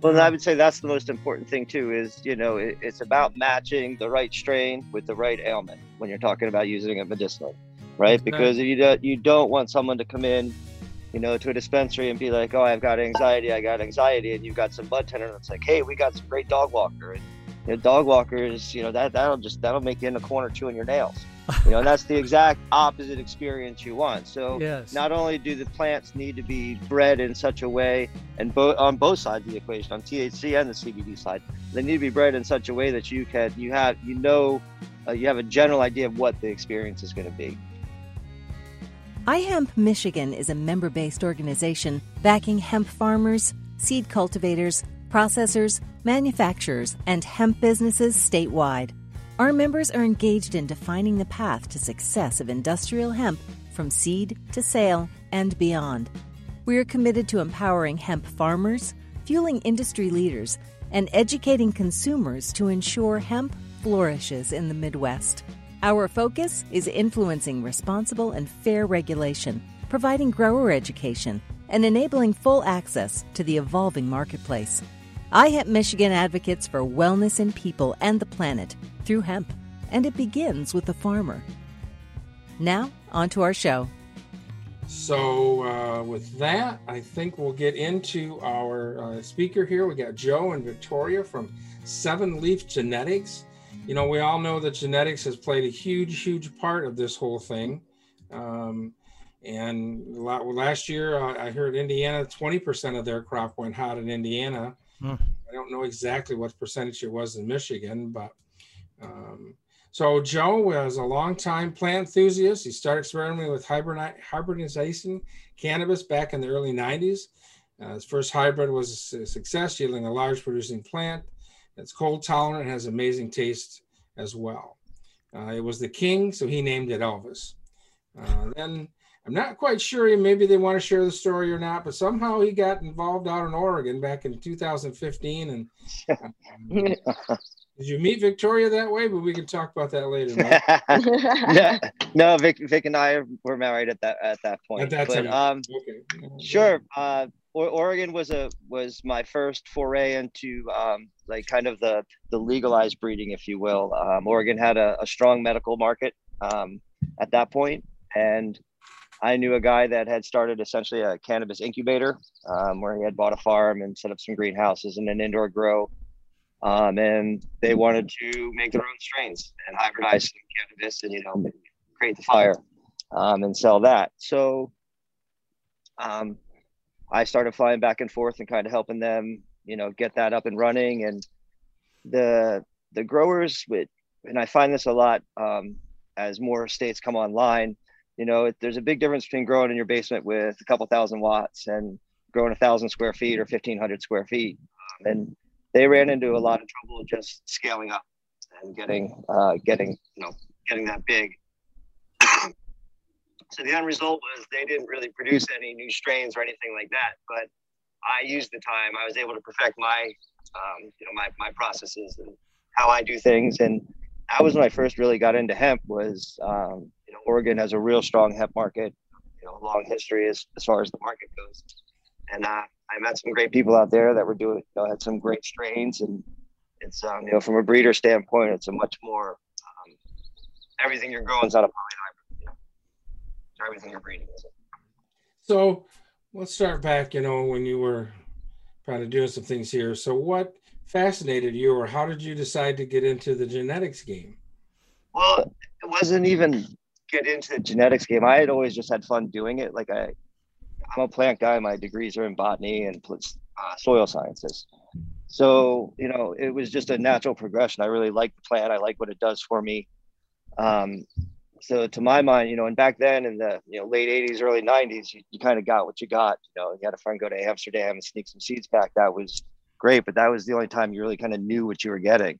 Well, and I would say that's the most important thing too. Is you know it, it's about matching the right strain with the right ailment when you're talking about using it medicinally, right? Because you don't you don't want someone to come in, you know, to a dispensary and be like, "Oh, I've got anxiety, I got anxiety," and you've got some bud tender, and it's like, "Hey, we got some great dog walker." And, you know, dog walkers, you know, that that'll just that'll make you in the corner chewing your nails. You know, and that's the exact opposite experience you want. So Yes. not only do the plants need to be bred in such a way, and bo- on both sides of the equation, on THC and the CBD side, they need to be bred in such a way that you can you have you know uh, you have a general idea of what the experience is going to be. iHemp Michigan is a member based organization backing hemp farmers, seed cultivators, processors, manufacturers, and hemp businesses statewide. Our members are engaged in defining the path to success of industrial hemp from seed to sale and beyond. We are committed to empowering hemp farmers, fueling industry leaders, and educating consumers to ensure hemp flourishes in the Midwest. Our focus is influencing responsible and fair regulation, providing grower education, and enabling full access to the evolving marketplace. iHemp Michigan advocates for wellness in people and the planet through hemp, and it begins with the farmer. Now, on to our show. So, uh, with that, I think we'll get into our uh, speaker here. We got Joe and Victoria from Seven Leaf Genetics. You know, we all know that genetics has played a huge, huge part of this whole thing. Um, and last year, uh, I heard Indiana, 20% of their crop went hot in Indiana. Hmm. I don't know exactly what percentage it was in Michigan, but um, so Joe was a longtime plant enthusiast. He started experimenting with hybrid hybridization cannabis back in the early 90s. Uh, his first hybrid was a success, yielding a large producing plant that's cold tolerant and has amazing taste as well. Uh, it was the king, so he named it Elvis. Uh, then I'm not quite sure, maybe they want to share the story or not, but somehow he got involved out in Oregon back in 2015 and um, did you meet Victoria that way? But we can talk about that later. Yeah, no, Vic, Vic and I were married at that at that point. At that but, time. um, Okay. Sure. Uh, Oregon was a was my first foray into um, like kind of the the legalized breeding, if you will. Um, Oregon had a, a strong medical market um, at that point, and I knew a guy that had started essentially a cannabis incubator, um, where he had bought a farm and set up some greenhouses and an indoor grow. Um, and they wanted to make their own strains and hybridize some cannabis and you know create the fire um, and sell that. So um, I started flying back and forth and kind of helping them, you know, get that up and running. And the the growers with, and I find this a lot um, as more states come online. You know, it, there's a big difference between growing in your basement with a couple thousand watts and growing a thousand square feet or fifteen hundred square feet. And they ran into a lot of trouble just scaling up and getting uh, getting you know getting that big. So the end result was they didn't really produce any new strains or anything like that. But I used the time. I was able to perfect my, um, you know, my my processes and how I do things. And that was when I first really got into hemp. Was um, Oregon has a real strong hemp market. You know, long history as as far as the market goes. And uh, I met some great people out there that were doing, you know, had some great strains. And it's, um, you know, from a breeder standpoint, it's a much more um, everything you're growing is not a polyhybrid. You know, so everything you're breeding is. So let's start back, you know, when you were kind of doing some things here. So what fascinated you or how did you decide to get into the genetics game? Well, it wasn't even get into the genetics game. I had always just had fun doing it. Like I, I'm a plant guy. My degrees are in botany and uh, soil sciences. So you know, it was just a natural progression. I really like the plant. I like what it does for me. Um, so to my mind, you know, and back then in the you know late '80s, early '90s, you, you kind of got what you got. You know, you had a friend go to Amsterdam and sneak some seeds back. That was great, but that was the only time you really kind of knew what you were getting.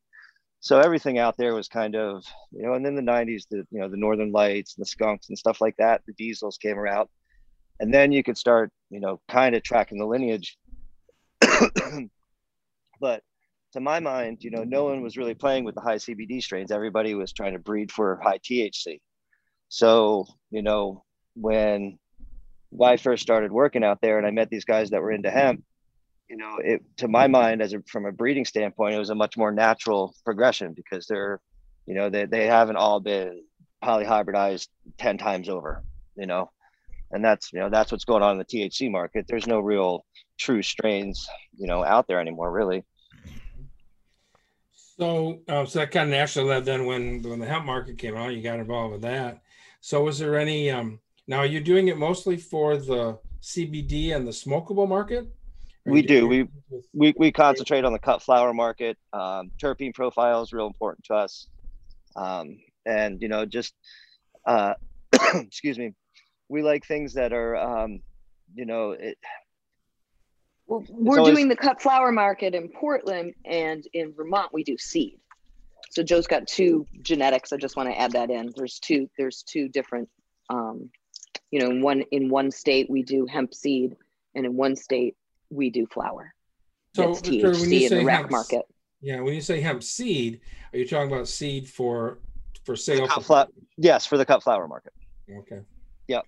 So everything out there was kind of, you know, and then the '90s, the you know the Northern Lights and the Skunks and stuff like that. The Diesels came around, and then you could start, you know, kind of tracking the lineage. but to my mind, you know, no one was really playing with the high CBD strains. Everybody was trying to breed for high THC. So, you know, when, when I first started working out there and I met these guys that were into hemp, you know, it to my mind, as a, from a breeding standpoint, it was a much more natural progression because they're, you know, they, they haven't all been polyhybridized 10 times over, you know, and that's, you know, that's what's going on in the THC market. There's no real true strains, you know, out there anymore, really. So, uh, so that kind of naturally led then when when the hemp market came out, you got involved with that. So, was there any? Um, now, are you doing it mostly for the CBD and the smokable market? We do. We, we we concentrate on the cut flower market. Um, terpene profile is real important to us, um, and you know, just uh, excuse me, we like things that are, um, you know, it, well, we're always, doing the cut flower market in Portland and in Vermont we do seed. So Joe's got two genetics. I just want to add that in. There's two. There's two different. Um, you know, in one in one state we do hemp seed, and in one state we do flower. So That's THC when you say the rec hemp, market. Yeah, when you say hemp seed, are you talking about seed for for sale? For fla- yes, for the cut flower market. Okay. Yep.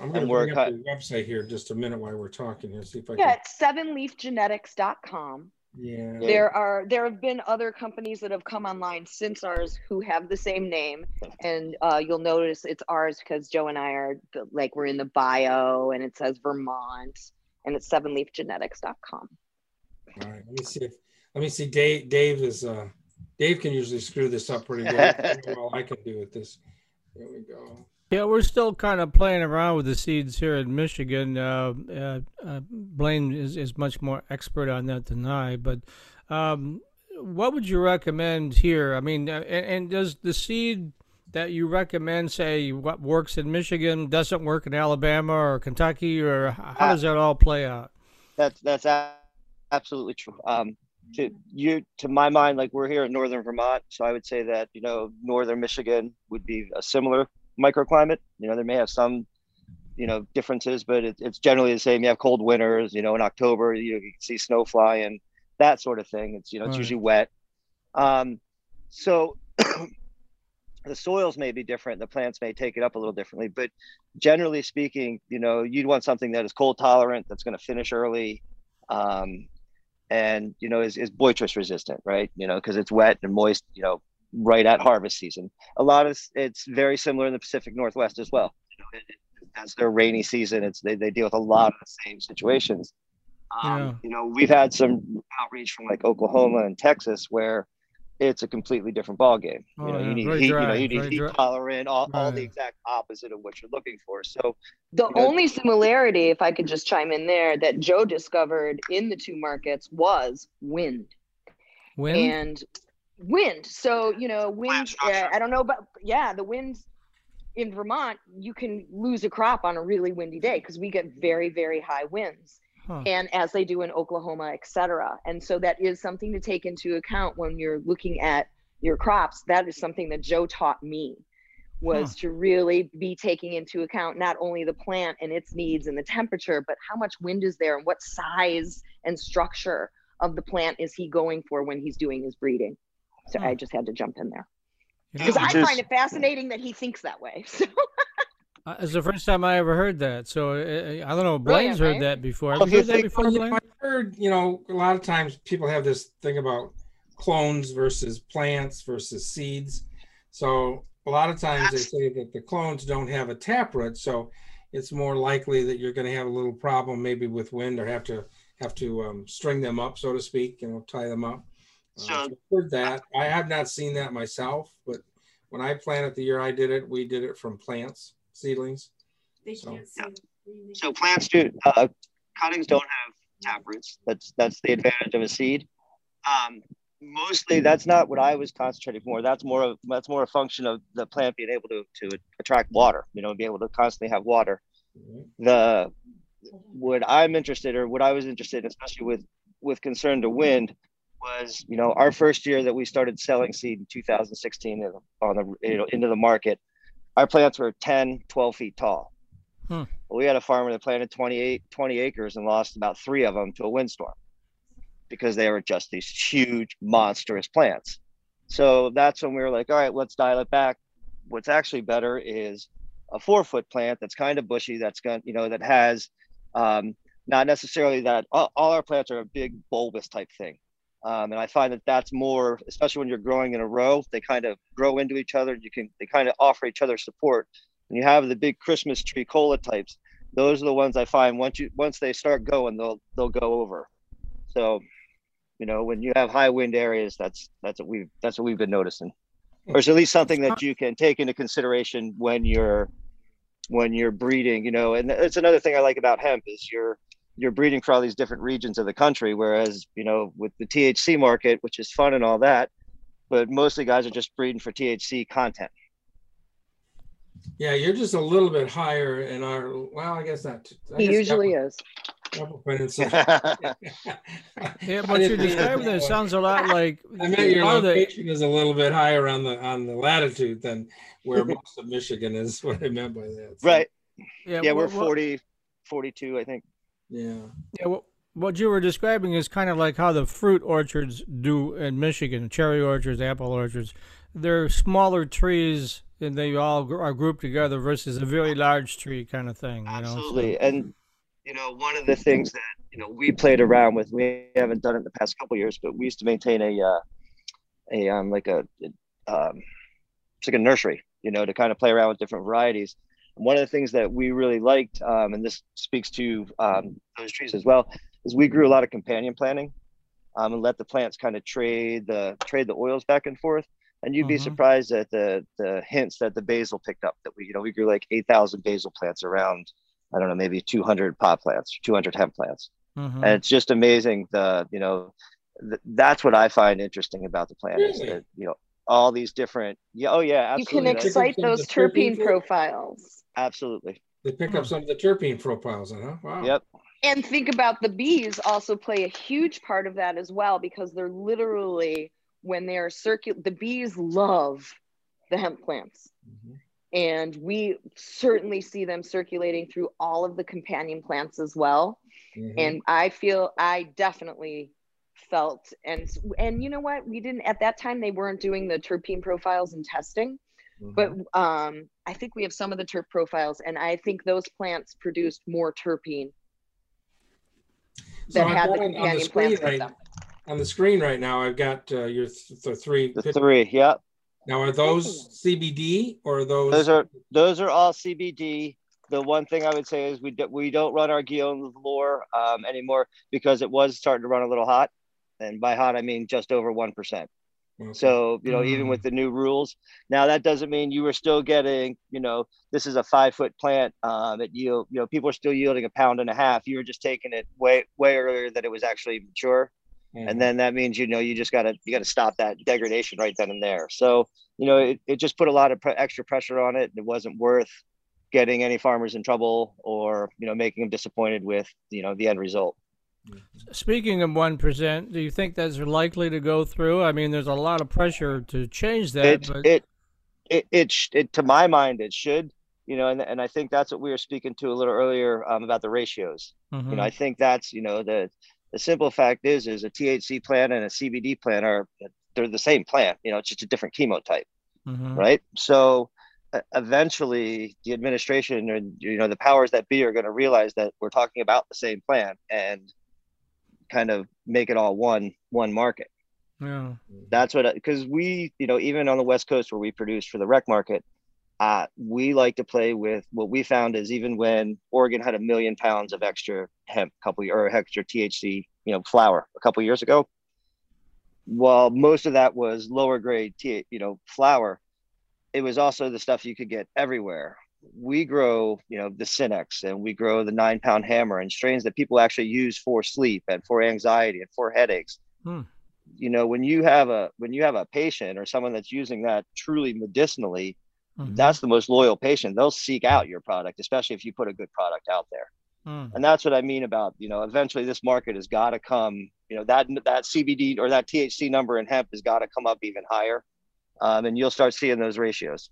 I'm going to bring up the website here just a minute while we're talking here. See if I yeah, can. it's sevenleafgenetics.com. Yeah. There are there have been other companies that have come online since ours who have the same name, and uh, you'll notice it's ours because Joe and I are the, like we're in the bio, and it says Vermont, and it's sevenleafgenetics.com. All right, let me see if let me see. Dave Dave is uh Dave can usually screw this up pretty good. all I can do with this. There we go. Yeah, we're still kind of playing around with the seeds here in Michigan. Uh, uh, uh, Blain is, is much more expert on that than I. But um, what would you recommend here? I mean, uh, and, and, does the seed that you recommend, say, what works in Michigan doesn't work in Alabama or Kentucky, or how does that all play out? That's that's absolutely true. Um, to you, to my mind, like we're here in northern Vermont, so I would say that you know northern Michigan would be a similar microclimate. You know, there may have some, you know, differences, but it, it's generally the same. You have cold winters. You know, in October, you, you can see snow flying, that sort of thing. It's you know, it's right. usually wet. Um, so the soils may be different. The plants may take it up a little differently, but generally speaking, you know, you'd want something that is cold tolerant, that's going to finish early. Um, and you know is, is botrytis resistant right you know because it's wet and moist you know right at harvest season. A lot of it's very similar in the Pacific Northwest as well. You know, it, as their rainy season, it's they, they deal with a lot of the same situations. Um, yeah. You know, we've had some outreach from like Oklahoma and Texas where it's a completely different ball game. Oh, you know, yeah. you need very heat, dry, you know, you need heat dry. tolerant, all, right. all the exact opposite of what you're looking for. So the you know, only similarity, if I could just chime in there, that Joe discovered in the two markets was wind. Wind and wind. So, you know, wind, uh, I don't know, but yeah, the winds in Vermont, you can lose a crop on a really windy day because we get very, very high winds. Huh. And as they do in Oklahoma, et cetera. And so that is something to take into account when you're looking at your crops. That is something that Joe taught me was huh. to really be taking into account not only the plant and its needs and the temperature, but how much wind is there and what size and structure of the plant is he going for when he's doing his breeding. So I just had to jump in there because I just, find it fascinating that he thinks that way. So. Uh, it's the first time I ever heard that. So uh, I don't know. Blain's heard right? that before. Have heard that before, Blain? I've heard. You know, a lot of times people have this thing about clones versus plants versus seeds. So a lot of times they say that the clones don't have a taproot, so it's more likely that you're going to have a little problem, maybe with wind, or have to have to um, string them up, so to speak, you know, tie them up. So uh, heard that. I have not seen that myself, but when I planted the year I did it, we did it from plants, seedlings. They so. can't see. Yeah. So plants do. Uh, cuttings don't have tap roots. That's that's the advantage of a seed. Um, mostly, that's not what I was concentrating more. That's more of that's more a function of the plant being able to to attract water. You know, be able to constantly have water. Mm-hmm. The what I'm interested or what I was interested, in, especially with with concern to wind, was you know our first year that we started selling seed in 2016 on the you know into the market our plants were 10 12 feet tall hmm. well, we had a farmer that planted 28 20 acres and lost about three of them to a windstorm because they were just these huge monstrous plants so that's when we were like all right let's dial it back what's actually better is a four foot plant that's kind of bushy that's going you know that has um, not necessarily that all, all our plants are a big bulbous type thing. Um, and I find that that's more, especially when you're growing in a row, they kind of grow into each other. You can, they kind of offer each other support. And you have the big Christmas tree cola types. Those are the ones I find once you, once they start going, they'll, they'll go over. So, you know, when you have high wind areas, that's, that's what we've, that's what we've been noticing. Or it's at least something that you can take into consideration when you're, when you're breeding, you know, and it's another thing I like about hemp is you're, you're breeding for all these different regions of the country. Whereas, you know, with the THC market, which is fun and all that, but mostly guys are just breeding for THC content. Yeah, you're just a little bit higher in our. Well, I guess not. I He guess usually is. Double Yeah, but you're describing there sounds a lot like I meant your how they- location is a little bit higher on the on the latitude than where most of Michigan is. What I meant by that. So, right. Yeah, Yeah. We're what- what- 40, 42, I think. Yeah. Yeah, what, what you were describing is kind of like how the fruit orchards do in Michigan, cherry orchards, apple orchards. They're smaller trees and they all are grouped together versus a very large tree kind of thing. You know? Absolutely. And you know, one of the things that you know we played around with, we haven't done it in the past couple years, but we used to maintain a uh, a um like a um it's like a nursery, you know, to kind of play around with different varieties. And one of the things that we really liked, um, and this speaks to um, those trees as well, is we grew a lot of companion planting um, and let the plants kind of trade the trade the oils back and forth. And you'd be Mhm. surprised at the the hints that the basil picked up. That we, you know, we grew like eight thousand basil plants around I don't know, maybe 200 pot plants, 200 hemp plants. Mhm. And it's just amazing. The, you know, th- that's what I find interesting about the plant is that, you know, all these different, yeah, oh yeah, You can excite those the terpene terpene profiles. Absolutely. They pick Hmm. up some of the terpene profiles, huh? Wow. Yep. And think about the bees also play a huge part of that as well because they're literally when they are circular the bees love the hemp plants. Mhm. And we certainly see them circulating through all of the companion plants as well. Mhm. And I feel I definitely felt and and you know what we didn't at that time they weren't doing the terpene profiles and testing Mhm. but um i think we have some of the terp profiles and i think those plants produced more terpene So that I've had the got on- on companion screen plants right on the screen right now. I've got uh, your th- the three. The pic- three. Yep. Now, are those CBD or are those? Those are, those are all CBD. The one thing I would say is we, do, we don't run our Guillaume Lore um, anymore because it was starting to run a little hot. And by hot, I mean just over 1%. Okay. So, you know, even Mm. with the new rules, now that doesn't mean you were still getting, you know, this is a five foot plant. Um, it yield, you know, people are still yielding a pound and a half. You were just taking it way, way earlier that it was actually mature. Mhm. And then that means, you know, you just gotta, you gotta stop that degradation right then and there. So, you know, it, it just put a lot of pre- extra pressure on it. and It wasn't worth getting any farmers in trouble or, you know, making them disappointed with, you know, the end result. Speaking of one percent, do you think that's likely to go through? I mean, there's a lot of pressure to change that, it, but it it it, sh- it to my mind it should you know and, and i think that's what we were speaking to a little earlier um, about the ratios Mhm. you know i think that's you know the the simple fact is is a thc plant and a cbd plant are they're the same plant you know it's just a different chemotype Mhm. right so uh, eventually the administration and you know the powers that be are going to realize that we're talking about the same plant and kind of make it all one one market yeah. that's what because we you know even on the west coast where we produce for the rec market uh, we like to play with what we found is even when oregon had a million pounds of extra hemp couple or extra thc you know flower a couple years ago while most of that was lower grade T, you know flower it was also the stuff you could get everywhere we grow you know the Cinex and we grow the nine pound hammer and strains that people actually use for sleep and for anxiety and for headaches Hmm. you know when you have a when you have a patient or someone that's using that truly medicinally Mhm. that's the most loyal patient they'll seek out your product especially if you put a good product out there Mm. and that's what i mean about you know eventually this market has got to come you know that that cbd or that thc number in hemp has got to come up even higher um, and you'll start seeing those ratios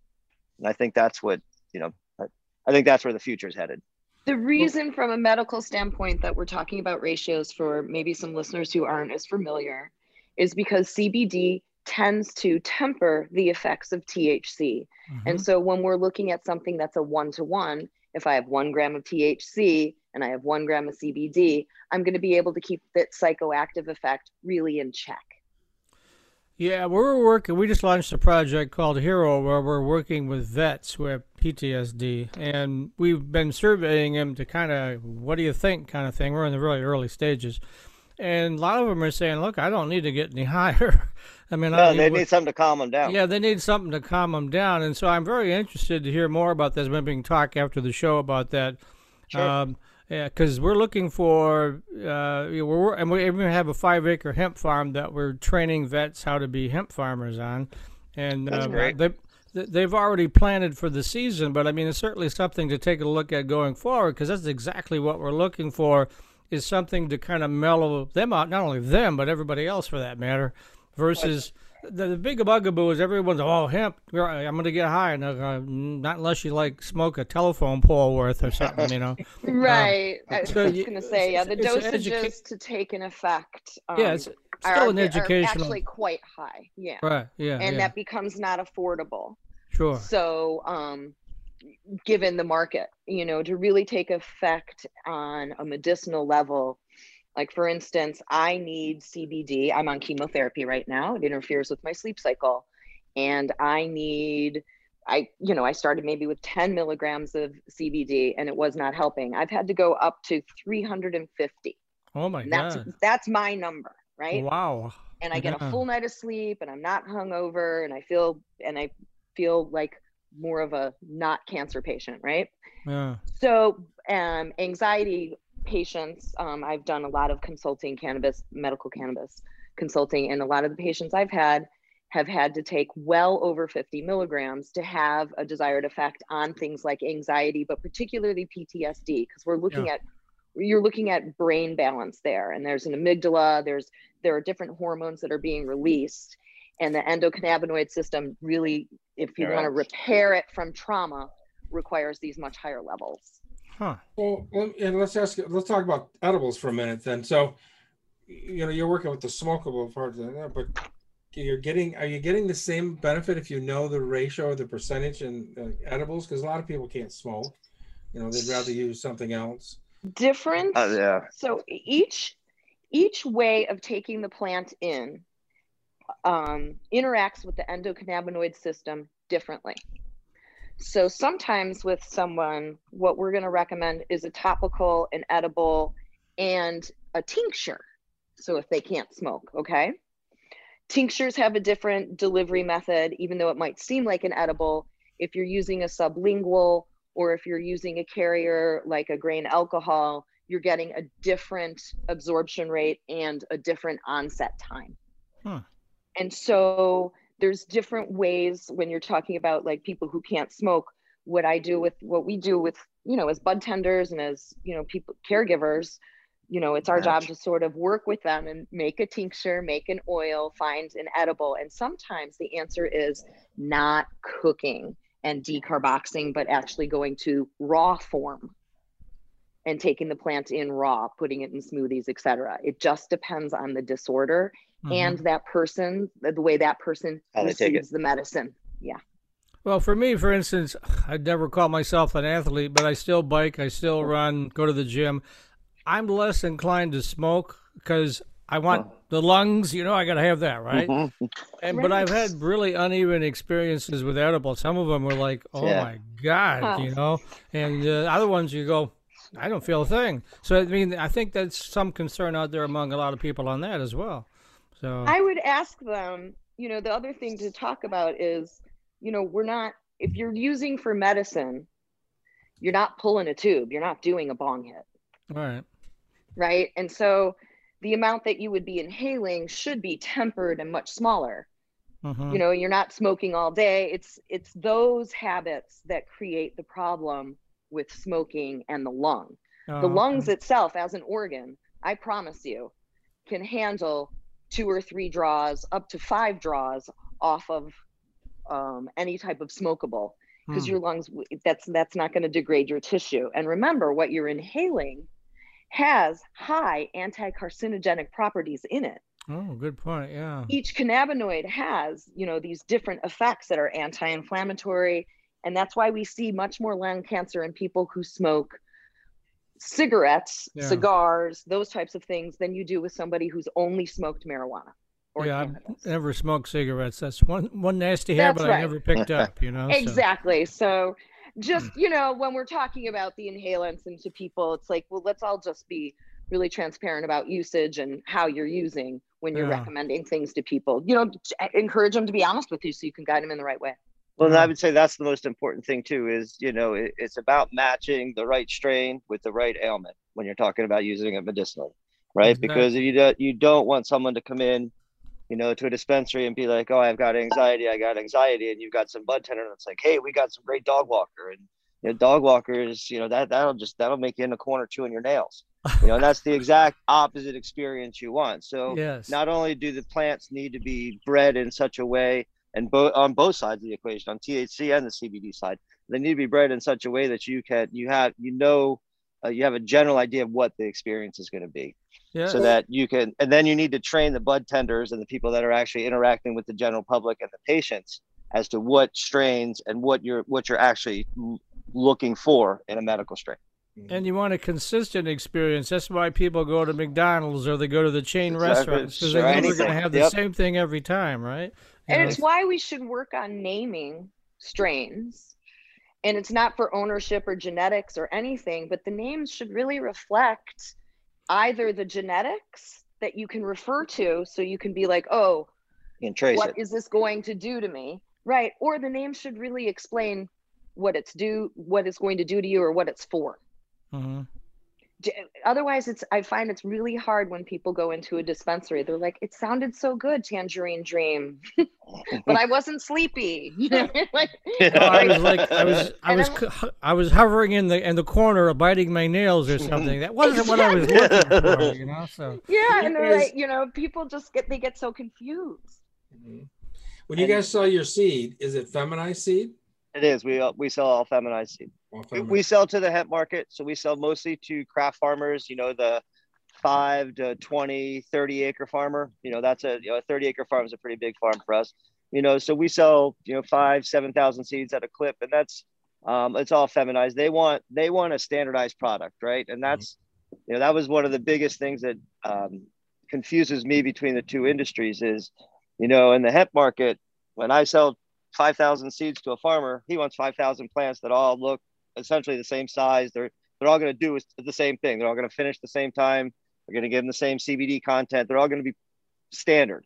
and i think that's what you know I, I think that's where the future is headed the reason from a medical standpoint that we're talking about ratios for maybe some listeners who aren't as familiar is because cbd tends to temper the effects of thc Mhm. And so when we're looking at something that's a one to one, if I have one gram of THC and I have one gram of CBD, I'm going to be able to keep that psychoactive effect really in check. Yeah, we're working. We just launched a project called Hero, where we're working with vets who have PTSD, and we've been surveying them to kind of, what do you think, kind of thing. We're in the really early stages, and a lot of them are saying, "Look, I don't need to get any higher." I mean, no, I, they need something to calm them down. Yeah, they need something to calm them down, and so I'm very interested to hear more about this. Maybe we can talk after the show about that. Sure. Um, yeah, because we're looking for, uh, we're, and we even have a five acre hemp farm that we're training vets how to be hemp farmers on. And That's uh, great. They, they've already planted for the season, but I mean, it's certainly something to take a look at going forward because that's exactly what we're looking for is something to kind of mellow them out, not only them, but everybody else for that matter, versus. The, the big bugaboo is everyone's oh hemp I'm gonna get high and uh, not unless you like smoke a telephone pole worth or something you know Right. I was so going to say, yeah, the dosages educa- to take an effect um, yeah it's still are, an educational actually quite high. Yeah. right yeah and yeah, that becomes not affordable. sure So, um, given the market, you know, to really take effect on a medicinal level, like for instance, I need CBD. I'm on chemotherapy right now. It interferes with my sleep cycle. And I need, I, you know, I started maybe with 10 milligrams of CBD and it was not helping. I've had to go up to 350. oh my And that's god that's my number, right? wow and I get Yeah. a full night of sleep and I'm not hungover and I feel and I feel like more of a not cancer patient, right? yeah So um, anxiety patients, um, I've done a lot of consulting cannabis, medical cannabis consulting, and a lot of the patients I've had have had to take well over 50 milligrams to have a desired effect on things like anxiety, but particularly PTSD, because we're looking at you're looking at brain balance there, and there's an amygdala, there's there are different hormones that are being released, and the endocannabinoid system really, if you want to repair it from trauma, requires these much higher levels. huh Well, and let's ask. Let's talk about edibles for a minute then. So, you know, you're working with the smokable part of that, but you're getting. Are you getting the same benefit if you know the ratio, or the percentage in uh, edibles? Because a lot of people can't smoke. You know, they'd rather use something else. Different. Uh, yeah. So each each way of taking the plant in um, interacts with the endocannabinoid system differently. So sometimes with someone, what we're going to recommend is a topical, an edible, and a tincture. So if they can't smoke, okay. Tinctures have a different delivery method, even though it might seem like an edible. If you're using a sublingual or if you're using a carrier like a grain alcohol, you're getting a different absorption rate and a different onset time. Huh. And so there's different ways when you're talking about like people who can't smoke. What I do with what we do with, you know, as bud tenders and as, you know, people caregivers, you know, it's our job to sort of work with them and make a tincture, make an oil, find an edible. And sometimes the answer is not cooking and decarboxing, but actually going to raw form and taking the plant in raw, putting it in smoothies, etc. It just depends on the disorder Mhm. and that person, the the way that person How they take it. receives the medicine. Yeah. Well, for me, for instance, I'd never call myself an athlete, but I still bike, I still run, go to the gym. I'm less inclined to smoke because I want the lungs. You know, I got to have that, right? Mhm. And but I've had really uneven experiences with edibles. Some of them were like, "Oh Yeah. my god," Huh. you know, and uh, other ones you go, "I don't feel a thing." So I mean, I think that's some concern out there among a lot of people on that as well. So I would ask them, you know, the other thing to talk about is, you know, we're not, if you're using for medicine, you're not pulling a tube, you're not doing a bong hit, all right, right? And so the amount that you would be inhaling should be tempered and much smaller. Mhm. You know, you're not smoking all day. It's it's those habits that create the problem with smoking and the lung. Oh, the okay. lungs itself as an organ i promise you can handle two or three draws up to five draws off of um, any type of smokable because Hmm. your lungs that's that's not going to degrade your tissue and remember what you're inhaling has high anti-carcinogenic properties in it Oh, good point. Yeah. each cannabinoid has you know these different effects that are anti-inflammatory And that's why we see much more lung cancer in people who smoke cigarettes, yeah. cigars, those types of things than you do with somebody who's only smoked marijuana. yeah, cannabis. I've never smoked cigarettes. That's one one nasty habit right. I never picked up. You know. exactly. So. so just you know when we're talking about the inhalants and to people it's like well let's all just be really transparent about usage and how you're using when you're yeah. recommending things to people you know encourage them to be honest with you so you can guide them in the right way well, and I would say that's the most important thing too. Is you know it, it's about matching the right strain with the right ailment when you're talking about using it medicinally, right? Because if you don't you don't want someone to come in, you know, to a dispensary and be like, oh, I've got anxiety, I got anxiety, and you've got some bud tender, and it's like, hey, we got some great dog walker, and you know, dog walkers, you know, that that'll just that'll make you in the corner chewing your nails. You know, that's the exact opposite experience you want. So yes. not only do the plants need to be bred in such a way and both on both sides of the equation, on THC and the CBD side. They need to be bred in such a way that you can you have you know uh, you have a general idea of what the experience is going to be. Yeah. So that you can, and then you need to train the bud tenders and the people that are actually interacting with the general public and the patients as to what strains and what you're what you're actually looking for in a medical strain. And you want a consistent experience. That's why people go to McDonald's or they go to the chain exactly. restaurants because they're never going to have the yep. same thing every time, right? and it's why we should work on naming strains and it's not for ownership or genetics or anything but the names should really reflect either the genetics that you can refer to so you can be like oh what it. is this going to do to me? Right or the name should really explain what it's do what it's going to do to you or what it's for. Mm-hmm otherwise it's i find it's really hard when people go into a dispensary. They're like it sounded so good tangerine dream. But i wasn't sleepy. You know like i was like i was i was i was hovering in the in the corner biting my nails or something. That wasn't exactly. what i was looking for you know so. Yeah and they're like you know people just get they get so confused. Mm-hmm. when you guys sell your seed is it feminized seed? It is. We we sell all feminized seed we sell to the hemp market so we sell mostly to craft farmers you know the 5 to 20 30 acre farmer. You know that's a you know, a 30 acre farm is a pretty big farm for us. You know so we sell you know five seven thousand seeds at a clip and that's um, it's all feminized. They want they want a standardized product right? And that's mm-hmm. you know that was one of the biggest things that um, confuses me between the two industries is you know in the hemp market when i sell 5000 seeds to a farmer he wants 5000 plants that all look essentially the same size. They're they're all going to do the same thing. They're all going to finish the same time. They're going to give them the same CBD content. They're all going to be standard.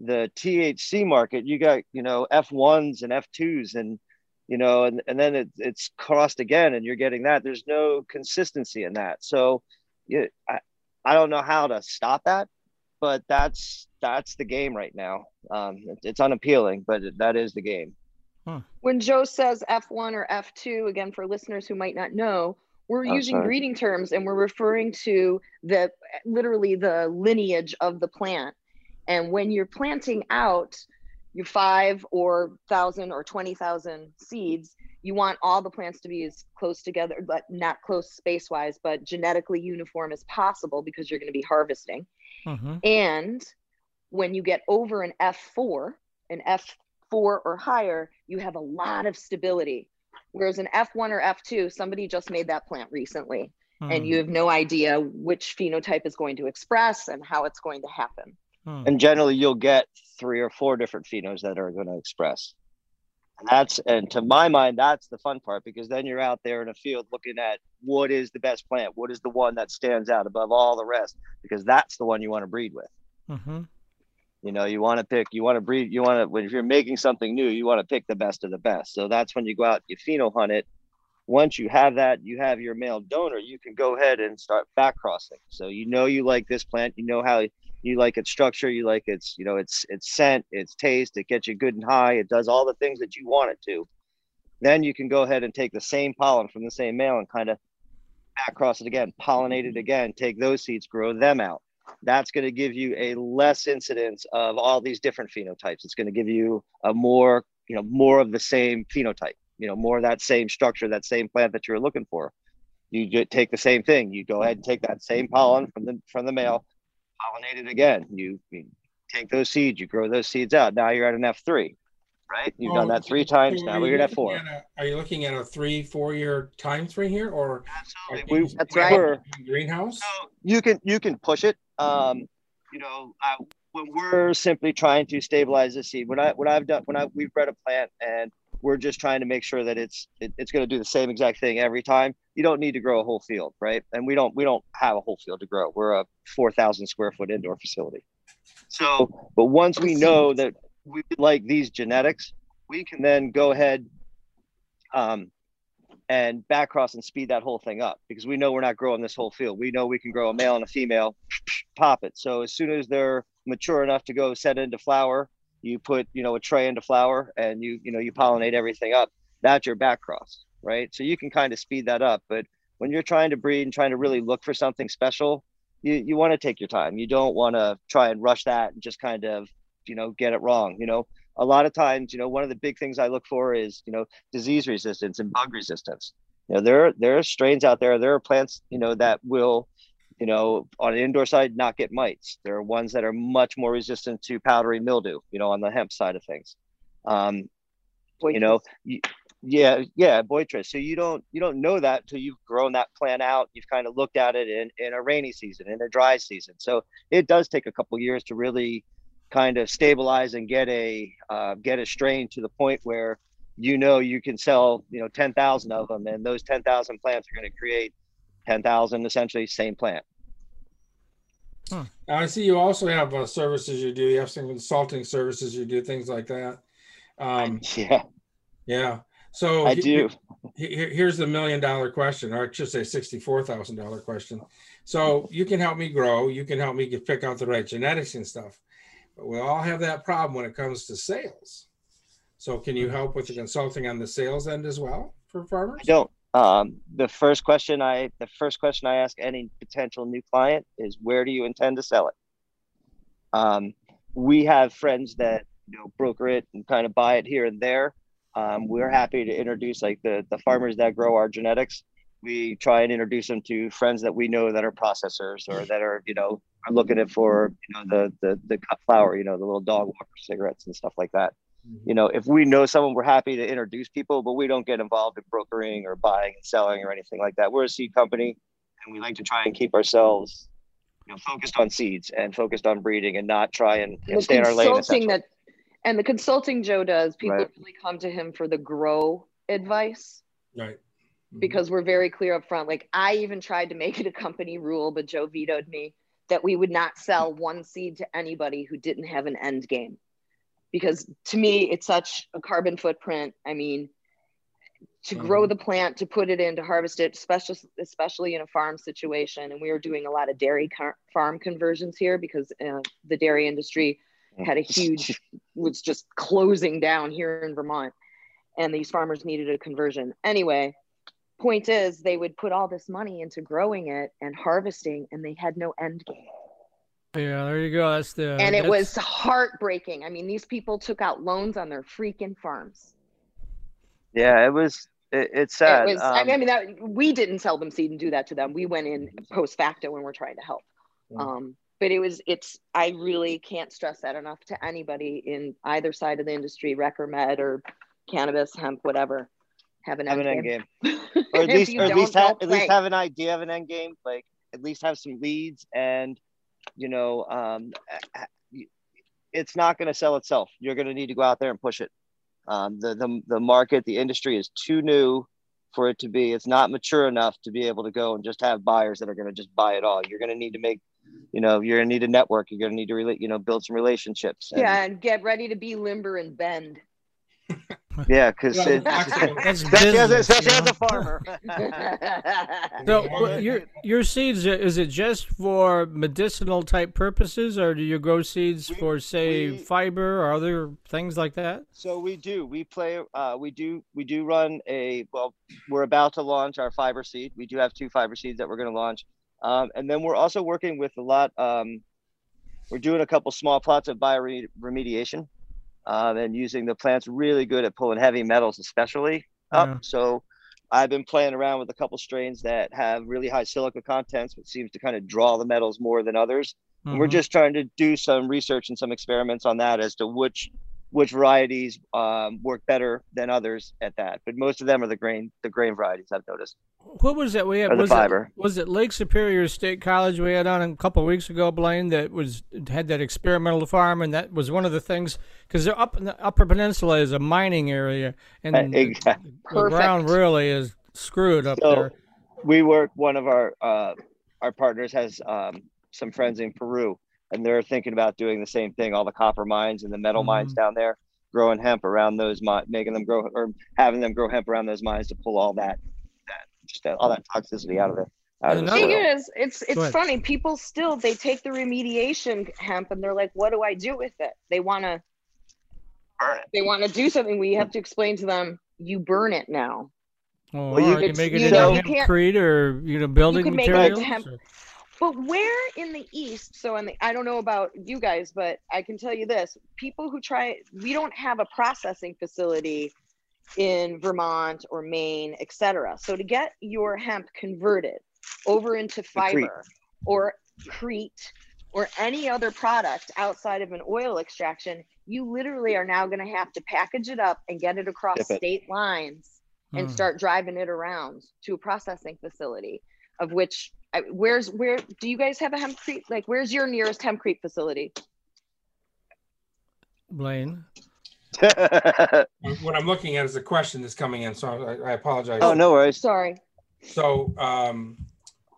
Mm-hmm. The THC market, you got you know F1s and F2s and you know and, and then it, it's crossed again and you're getting that there's no consistency in that so yeah, I, I don't know how to stop that but that's that's the game right now um, it, it's unappealing but that is the game Huh. When Joe says F1 or F2, again, for listeners who might not know, we're oh, using sorry. breeding terms and we're referring to the literally the lineage of the plant. And when you're planting out your five or thousand or 20,000 seeds, you want all the plants to be as close together, but not close space wise, but genetically uniform as possible because you're going to be harvesting. Mm-hmm. And when you get over an F4, an F four or higher, you have a lot of stability. Whereas an F1 or F2, somebody just made that plant recently hmm. and you have no idea which phenotype is going to express and how it's going to happen. Hmm. And generally, you'll get three or four different phenos that are going to express. And that's, and to my mind, that's the fun part because then you're out there in a field looking at what is the best plant, what is the one that stands out above all the rest, because that's the one you want to breed with. Mm-hmm. You know, you want to pick, you want to breed, you want to, when if you're making something new, you want to pick the best of the best. So that's when you go out, you pheno hunt it. Once you have that, you have your male donor, you can go ahead and start back crossing. So you know you like this plant, you know how you like its structure, you like its, you know, its its scent, its taste, it gets you good and high, it does all the things that you want it to. Then you can go ahead and take the same pollen from the same male and kind of back cross it again, pollinate it again, take those seeds, grow them out that's going to give you a less incidence of all these different phenotypes. It's going to give you a more, you know, more of the same phenotype, you know, more of that same structure, that same plant that you're looking for. You take the same thing. You go ahead and take that same pollen from the from the male, pollinate it again. You, you take those seeds, you grow those seeds out. Now you're at an F3, right? You've done that three oh, times so now. are We're at looking four. at a- Are you looking at a three, four-year time frame here, or? Absolutely. We, things That's we right. were- Greenhouse? So you can you can push it. Um, you know, uh, when we're simply trying to stabilize the seed, when I when I've done when I we've bred a plant and we're just trying to make sure that it's it, it's going to do the same exact thing every time. You don't need to grow a whole field, right? And we don't we don't have a whole field to grow. We're a four thousand square foot indoor facility. So, but once we know that we like these genetics, we can then go ahead um, and back cross and speed that whole thing up because we know we're not growing this whole field. We know we can grow a male and a female, pop it. So as soon as they're mature enough to go set into flower, you put you know a tray into flower and you you know you pollinate everything up. That's your back cross, right? So you can kind of speed that up. But when you're trying to breed and trying to really look for something special, you you want to take your time. You don't want to try and rush that and just kind of you know get it wrong. You know, a lot of times, you know, one of the big things I look for is, you know, disease resistance and bug resistance. You know, there there are strains out there. There are plants, you know, that will, you know, on an indoor side not get mites. There are ones that are much more resistant to powdery mildew. You know, on the hemp side of things. Um, you know, you, yeah, yeah, botrytis. So you don't you don't know that until you've grown that plant out. You've kind of looked at it in in a rainy season, in a dry season. So it does take a couple years to really kind of stabilize and get a uh, get a strain to the point where you know you can sell you know 10,000 of them and those 10,000 plants are going to create 10,000 essentially same plant. Now, I see you also have uh, services you do. You have some consulting services you do, things like that. Um, Yeah, yeah. So I do. he- he- here's the million dollar question, or I should say sixty-four thousand dollar question. So you can help me grow. You can help me get, pick out the right genetics and stuff. But we all have that problem when it comes to sales. So can you help with the consulting on the sales end as well for farmers? I don't. Um, the first question I the first question I ask any potential new client is where do you intend to sell it? Um, we have friends that you know broker it and kind of buy it here and there. Um, we're happy to introduce like the the farmers that grow our genetics. We try and introduce them to friends that we know that are processors or that are you know are looking at for you know the the the cut flower, you know the little dog walker cigarettes and stuff like that. Mm-hmm. You know if we know someone we're happy to introduce people but we don't get involved in brokering or buying and selling or anything like that. We're a seed company and we like to try and keep ourselves you know focused on seeds and focused on breeding and not try and you know, the stay in our lane consulting that and the consulting joe does people Right. really come to him for the grow advice. Right. Mhm. because we're very clear up front. Like i even tried to make it a company rule but joe vetoed me that we would not sell one seed to anybody who didn't have an end game. Because to me it's such a carbon footprint. I mean to grow the plant to put it in to harvest it especially especially in a farm situation. And we were doing a lot of dairy car- farm conversions here because uh, the dairy industry had a huge was just closing down here in vermont. And these farmers needed a conversion. Anyway point is they would put all this money into growing it and harvesting and they had no end game. Yeah, there you go. That's the and it that's- was heartbreaking. I mean these people took out loans on their freaking farms. Yeah it was it, it's sad it was um, i mean that we didn't sell them seed and do that to them. We went in post facto when we're trying to help. Yeah. um but it was it's i really can't stress that enough to anybody in either side of the industry rec or med or cannabis hemp whatever have an have end an end game, game or at least or at least at least have an idea of an end game like at least have some leads and you know um it's not going to sell itself. You're going to need to go out there and push it. Um the, the the market the industry is too new for it to be it's not mature enough to be able to go and just have buyers that are going to just buy it all. You're going to need to make you know you're going to need a network. You're going to need to relate you know build some relationships and- yeah and get ready to be limber and bend yeah because Yeah, especially, That's as, especially you as a farmer So your your seeds uh, is it just for medicinal type purposes, or do you grow seeds We- for say we- fiber or other things like that? So we do. We play. Uh, we do. We do run a. Well, we're about to launch our fiber seed. We do have two fiber seeds that we're going to launch, um, and then we're also working with a lot. Um, we're doing a couple small plots of bioremediation, um, and using the plants really good at pulling heavy metals, especially up. Yeah. So I've been playing around with a couple strains that have really high silica contents, which seems to kind of draw the metals more than others. And we're just trying to do some research and some experiments on that as to which which varieties um, work better than others at that. But most of them are the grain the grain varieties. I've noticed. What was that we had? Or the was fiber. It, was it Lake Superior State College we had on a couple of weeks ago, Blain? That was had that experimental farm, and that was one of the things because they're up in the Upper Peninsula is a mining area, and Exactly. the, the ground really is screwed up So there. we work. One of our uh, our partners has um, some friends in Peru, and they're thinking about doing the same thing. All the copper mines and the metal mines Mhm. down there, growing hemp around those mines, making them grow or having them grow hemp around those mines to pull all that that just all that toxicity out of it. Out of the thing soil. is, it's it's funny. People still they take the remediation hemp and they're like, "What do I do with it?" They want to they want to do something. We have to explain to them, "You burn it now." Or Well, you you can make it you into know, you can't- hempcrete or you know building could make it into materials. hemp- or- But where in the East? So, in the, I don't know about you guys, but I can tell you this: people who try, we don't have a processing facility in Vermont or Maine, etc. So, to get your hemp converted over into fiber or crete or any other product outside of an oil extraction, you literally are now going to have to package it up and get it across Ship it. state lines and Hmm. start driving it around to a processing facility of which I- where's where do you guys have a hempcrete like where's your nearest hempcrete facility Blain. What I'm looking at is a question that's coming in, so I, I apologize. oh no worries. sorry So, um,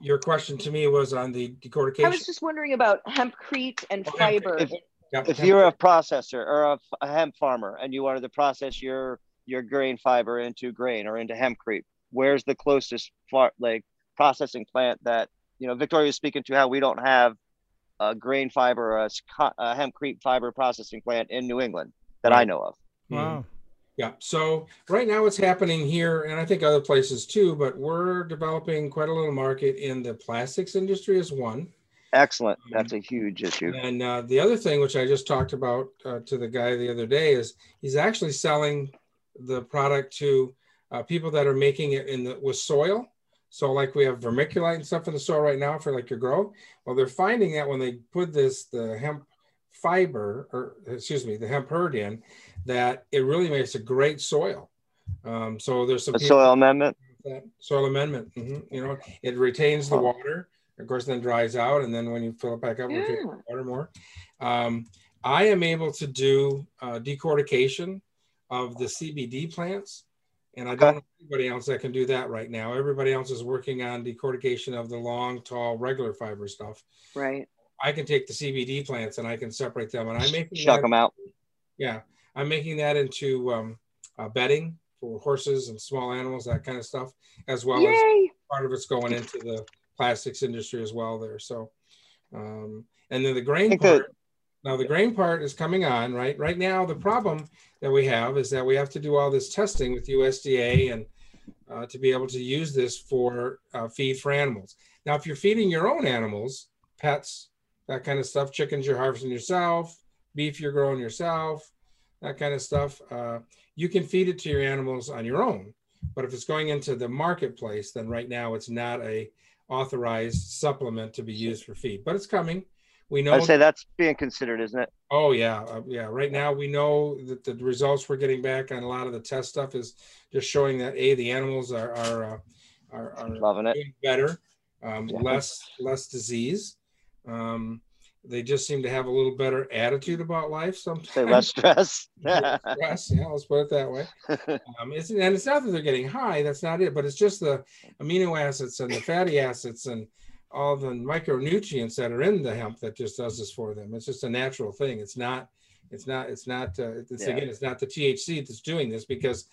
your question to me was on the decortication. i was just wondering about hempcrete and Well, hemp- fiber if- Yeah, if you're a processor or a hemp farmer and you wanted to process your your grain fiber into grain or into hempcrete, where's the closest far, like processing plant that you know? Victoria was speaking to how we don't have a grain fiber or a, s- co- a hempcrete fiber processing plant in New England that I know of. Wow. Yeah. So right now what's happening here, and I think other places too, but we're developing quite a little market in the plastics industry as one. Excellent. That's a huge issue. And uh, the other thing, which I just talked about uh, to the guy the other day, is he's actually selling the product to uh, people that are making it in the with soil. So like we have vermiculite and stuff in the soil right now for like your grow. Well, they're finding that when they put this the hemp fiber or excuse me the hemp hurd in, that it really makes a great soil. Um, so there's some A soil amendment. that soil amendment. mhm, You know, it retains the water. Of course, then dries out, and then when you fill it back up, it retains Yeah. the water more. Um, I am able to do uh, decortication of the CBD plants, and I don't know anybody else that can do that right now. Everybody else is working on decortication of the long, tall, regular fiber stuff. right I can take the CBD plants and I can separate them, and I'm making Shuck them out. yeah, I'm making that into um, uh, bedding for horses and small animals, that kind of stuff, as well as part of it's going into the plastics industry as well there. So, um, and then the grain part. that- now the grain part is coming on right. Right now, the problem that we have is that we have to do all this testing with USDA and uh, to be able to use this for uh, feed for animals. Now, if you're feeding your own animals, pets, that kind of stuff, chickens you're harvesting yourself, beef you're growing yourself, that kind of stuff, uh, you can feed it to your animals on your own. But if it's going into the marketplace, then right now it's not a authorized supplement to be used for feed. But it's coming. We know. I'd say that's being considered, isn't it? Oh yeah, uh, yeah. Right now we know that the results we're getting back on a lot of the test stuff is just showing that a the animals are are uh, are, are Loving it. better, um, Yeah. less less disease. Um, they just seem to have a little better attitude about life sometimes. Say less stress. Less stress, yeah, let's put it that way. Um, it's, and it's not that they're getting high, that's not it, but it's just the amino acids and the fatty acids and all the micronutrients that are in the hemp that just does this for them. It's just a natural thing. It's not, it's not, it's not, uh, it's Yeah. again, it's not the THC that's doing this because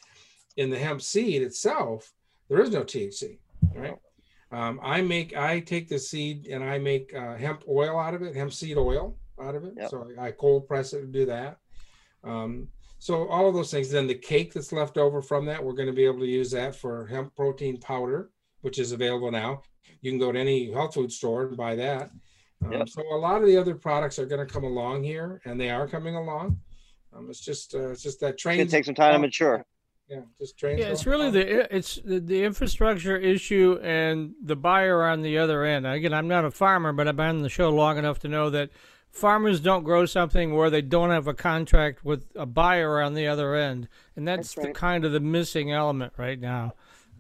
in the hemp seed itself, there is no THC, right? Um, I make, I take the seed and I make uh, hemp oil out of it, hemp seed oil out of it. Yep. So I cold press it to do that. Um, so all of those things. Then the cake that's left over from that, we're going to be able to use that for hemp protein powder, which is available now. You can go to any health food store and buy that. Um, Yep. So a lot of the other products are going to come along here, and they are coming along. Um, it's just uh, it's just that train. It takes some time to mature. Yeah, just trains. Yeah, it's really along. the it's the, the infrastructure issue and the buyer on the other end. Again, I'm not a farmer, but I've been on the show long enough to know that farmers don't grow something where they don't have a contract with a buyer on the other end, and that's, that's right. the kind of the missing element right now.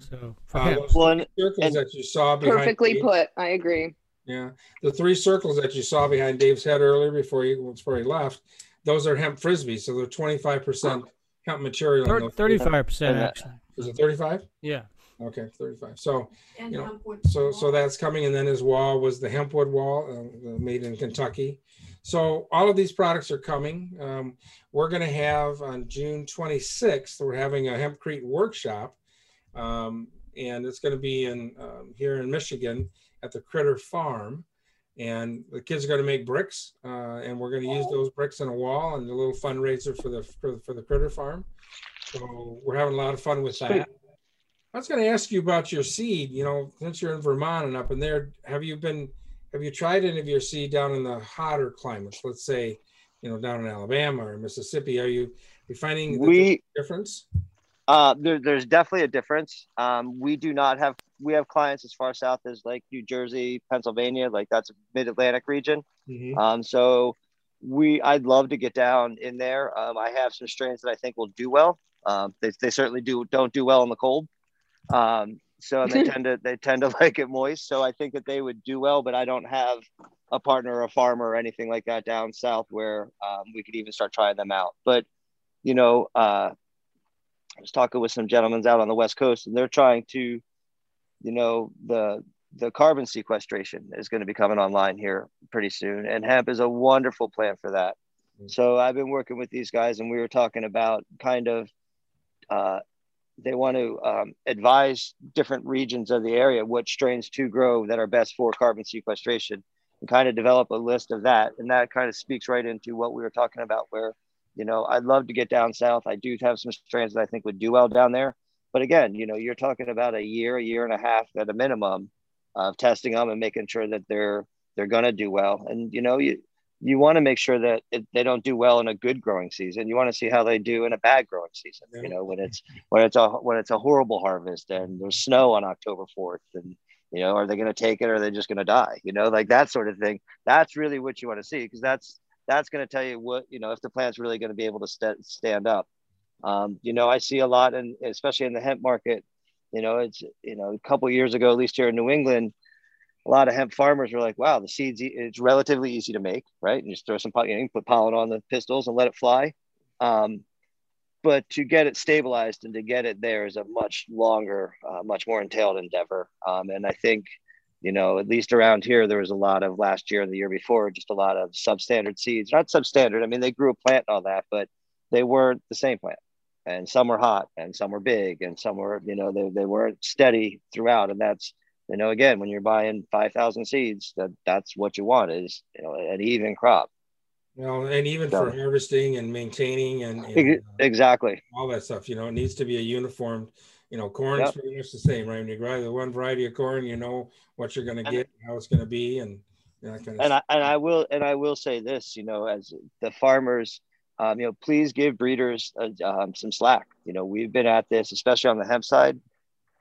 So uh, one circles that you saw perfectly Dave, put. I agree. Yeah, the three circles that you saw behind Dave's head earlier before he before he left, those are hemp frisbees. So they're twenty five percent hemp material. Thirty five percent actually. Is it thirty five? Yeah. Okay, 35. So, you know, so so that's coming, and then his wall was the hempwood wall, uh, made in Kentucky. So all of these products are coming. Um, we're going to have on June 26th, we're having a hempcrete workshop, um, and it's going to be in um, here in Michigan at the Critter Farm. And the kids are going to make bricks, uh, and we're going to use those bricks in a wall and a little fundraiser for the for, for the Critter Farm. So we're having a lot of fun with that. I was going to ask you about your seed. You know, since you're in Vermont and up in there, have you been, have you tried any of your seed down in the hotter climates? Let's say, you know, down in Alabama or Mississippi. Are you, you finding we difference? Uh, there, there's definitely a difference. Um, we do not have, we have clients as far south as like New Jersey, Pennsylvania, like that's mid-Atlantic region. Mm-hmm. Um, so we, I'd love to get down in there. Um, I have some strains that I think will do well. Um, they, they certainly do don't do well in the cold. Um, so they tend to they tend to like it moist. So I think that they would do well, but I don't have a partner, or a farmer, or anything like that down south where um, we could even start trying them out. But you know, uh, I was talking with some gentlemen out on the west coast, and they're trying to, you know, the the carbon sequestration is going to be coming online here pretty soon, and hemp is a wonderful plant for that. Mm-hmm. So I've been working with these guys, and we were talking about kind of uh, they want to um, advise different regions of the area what strains to grow that are best for carbon sequestration and kind of develop a list of that and that kind of speaks right into what we were talking about where you know i'd love to get down south i do have some strains that i think would do well down there but again you know you're talking about a year a year and a half at a minimum of testing them and making sure that they're they're going to do well and you know you you want to make sure that it, they don't do well in a good growing season. You want to see how they do in a bad growing season. You know, when it's when it's a when it's a horrible harvest and there's snow on October fourth, and you know, are they going to take it or are they just going to die? You know, like that sort of thing. That's really what you want to see because that's that's going to tell you what you know if the plant's really going to be able to st- stand up. Um, you know, I see a lot, and especially in the hemp market. You know, it's you know a couple years ago, at least here in New England a lot of hemp farmers were like, wow, the seeds, it's relatively easy to make, right? And just throw some, you, know, you put pollen on the pistils and let it fly. Um, but to get it stabilized and to get it there is a much longer, uh, much more entailed endeavor. Um, and I think, you know, at least around here, there was a lot of last year and the year before, just a lot of substandard seeds, not substandard. I mean, they grew a plant and all that, but they weren't the same plant. And some were hot and some were big and some were, you know, they, they weren't steady throughout. And that's, you know, again, when you're buying 5,000 seeds, that that's what you want is, you know, an even crop. You Well, and even so, for harvesting and maintaining and, and uh, exactly all that stuff, you know, it needs to be a uniform. You know, corn's yep. pretty much the same, right? When you grow the one variety of corn, you know what you're going to get, how it's going to be, and that kind of. And stuff. I and I will and I will say this, you know, as the farmers, um, you know, please give breeders uh, um, some slack. You know, we've been at this, especially on the hemp side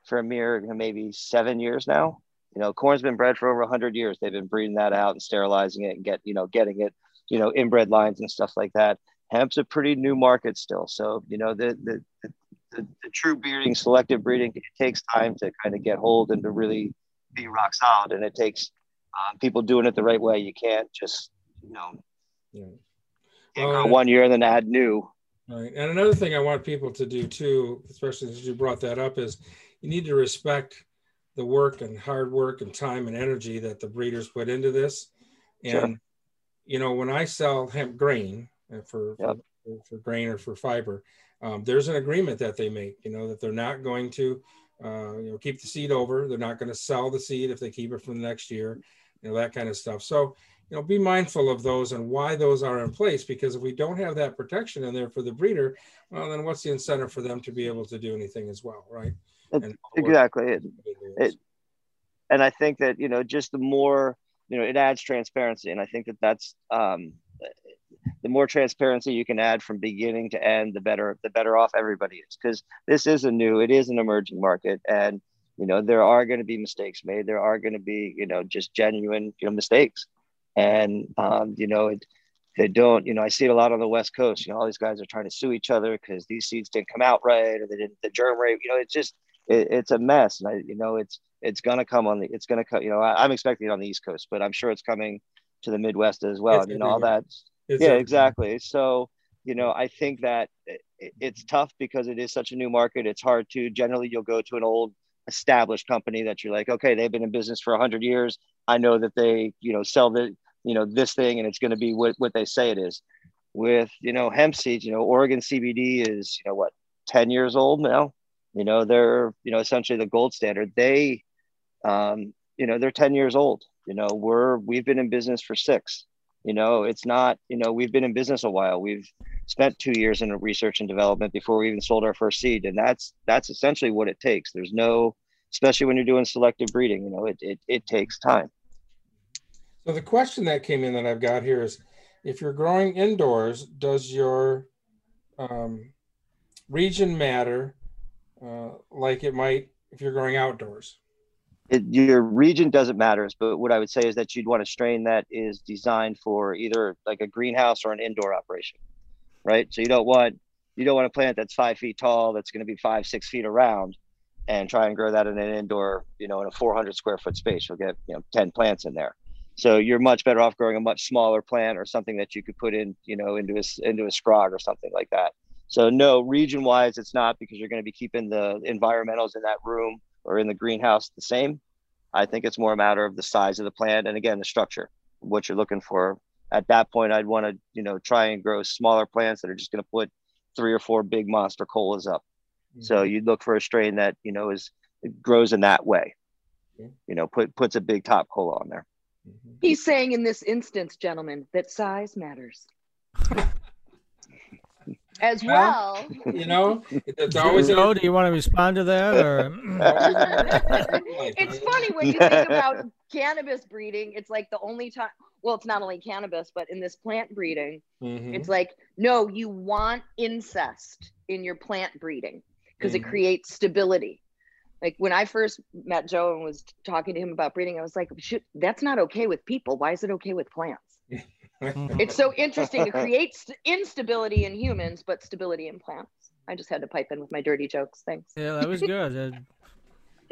for a mere maybe seven years now. You know, corn's been bred for over 100 years. They've been breeding that out and sterilizing it and get, you know, getting it, you know, inbred lines and stuff like that. Hemp's a pretty new market still. So, you know, the, the, the, the true breeding, selective breeding, it takes time to kind of get hold and to really be rock solid. And it takes um, people doing it the right way. You can't just, you know, yeah. well, one year and then add new. Right. And another thing I want people to do too, especially as you brought that up, is you need to respect the work and hard work and time and energy that the breeders put into this. And sure. you know, when I sell hemp grain uh, for, yep. for, for grain or for fiber, um, there's an agreement that they make. You know that they're not going to, uh, you know, keep the seed over. They're not going to sell the seed if they keep it for the next year. You know that kind of stuff. So you know, be mindful of those and why those are in place. Because if we don't have that protection in there for the breeder, well, then what's the incentive for them to be able to do anything as well, right? and exactly. It, it, and I think that you know, just the more you know, it adds transparency, and I think that that's um, the more transparency you can add from beginning to end, the better the better off everybody is. Because this is a new, it is an emerging market, and you know there are going to be mistakes made. There are going to be you know just genuine you know mistakes. and um, you know it, they don't. You know, I see it a lot on the West Coast. You know, all these guys are trying to sue each other because these seeds didn't come out right, or they didn't the germ rate. You know, it's just it, it's a mess, and I, you know, it's it's gonna come on the it's gonna come. You know, I, am expecting it on the East Coast, but I'm sure it's coming to the Midwest as well. It's I mean, all that. Yeah, everywhere. exactly. So you know, I think that it's tough because it is such a new market. It's hard to generally you'll go to an old established company that you're like, okay, they've been in business for 100 years. I know that they, you know, sell the, you know, this thing and it's going to be what, what they say it is. With, you know, hemp seeds, you know, Oregon CBD is, you know, what, 10 years old now. You know, they're, you know, essentially the gold standard. They, um, you know, they're 10 years old. You know, we're, we've been in business for six. You know, it's not, you know, we've been in business a while. We've spent two years in research and development before we even sold our first seed. And that's that's essentially what it takes. There's no, especially when you're doing selective breeding, you know, it it, it takes time. So the question that came in that I've got here is if you're growing indoors, does your um, region matter uh, like it might if you're growing outdoors? It, your region doesn't matter, but what I would say is that you'd want a strain that is designed for either like a greenhouse or an indoor operation, right? So you don't want you don't want a plant that's five feet tall that's going to be five six feet around, and try and grow that in an indoor, you know, in a 400 square foot space. You'll get you know 10 plants in there. So you're much better off growing a much smaller plant or something that you could put in, you know, into a into a scrog or something like that. So no, region wise, it's not because you're going to be keeping the environmentals in that room or in the greenhouse the same. I think it's more a matter of the size of the plant and again the structure, what you're looking for. At that point, I'd want to you know try and grow smaller plants that are just going to put three or four big monster colas up. Mm-hmm. So you'd look for a strain that you know is grows in that way. Mm-hmm. You know, put puts a big top cola on there. Mm-hmm. He's saying in this instance, gentlemen, that size matters. as well. You know, it's always. Joe, do you want to respond to that? Or it's funny when you think about cannabis breeding. It's like the only time. Well, it's not only cannabis, but in this plant breeding, mm-hmm. it's like no, you want incest in your plant breeding because mm-hmm. it creates stability. Like when I first met Joe and was talking to him about breeding, I was like, "That's not okay with people. Why is it okay with plants?" Mm-hmm. it's so interesting to create st- instability in humans, but stability in plants. I just had to pipe in with my dirty jokes. Thanks. Yeah, that was good.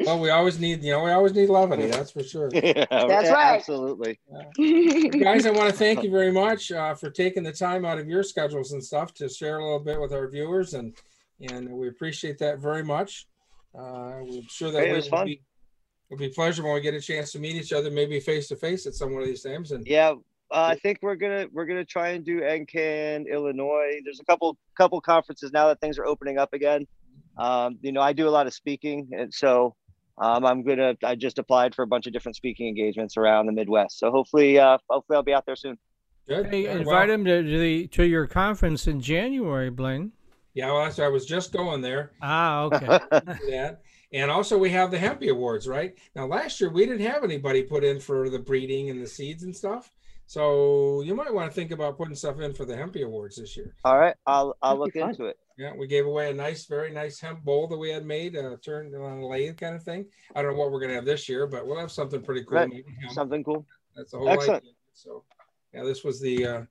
well, we always need, you know, we always need levity. That's for sure. Yeah, that's right. Absolutely. Yeah. Guys, I want to thank you very much uh, for taking the time out of your schedules and stuff to share a little bit with our viewers, and and we appreciate that very much. Uh, we're sure that it was fun. Be, it'll be a pleasure when we get a chance to meet each other, maybe face to face at some one of these times. And yeah, uh, I think we're gonna we're gonna try and do NCAN, Illinois. There's a couple couple conferences now that things are opening up again. Um, you know, I do a lot of speaking, and so um, I'm gonna. I just applied for a bunch of different speaking engagements around the Midwest. So hopefully, uh, hopefully I'll be out there soon. Good. Hey, invite well, him to, to the to your conference in January, Blain. Yeah, well, that's, I was just going there. Ah, okay. that. And also, we have the Hempy Awards, right? Now, last year we didn't have anybody put in for the breeding and the seeds and stuff. So you might want to think about putting stuff in for the Hempy Awards this year. All right, I'll I'll look into it. Yeah, we gave away a nice, very nice hemp bowl that we had made, uh, turned on a lathe kind of thing. I don't know what we're gonna have this year, but we'll have something pretty cool. Right. Something cool. That's the whole Excellent. idea. So, yeah, this was the uh,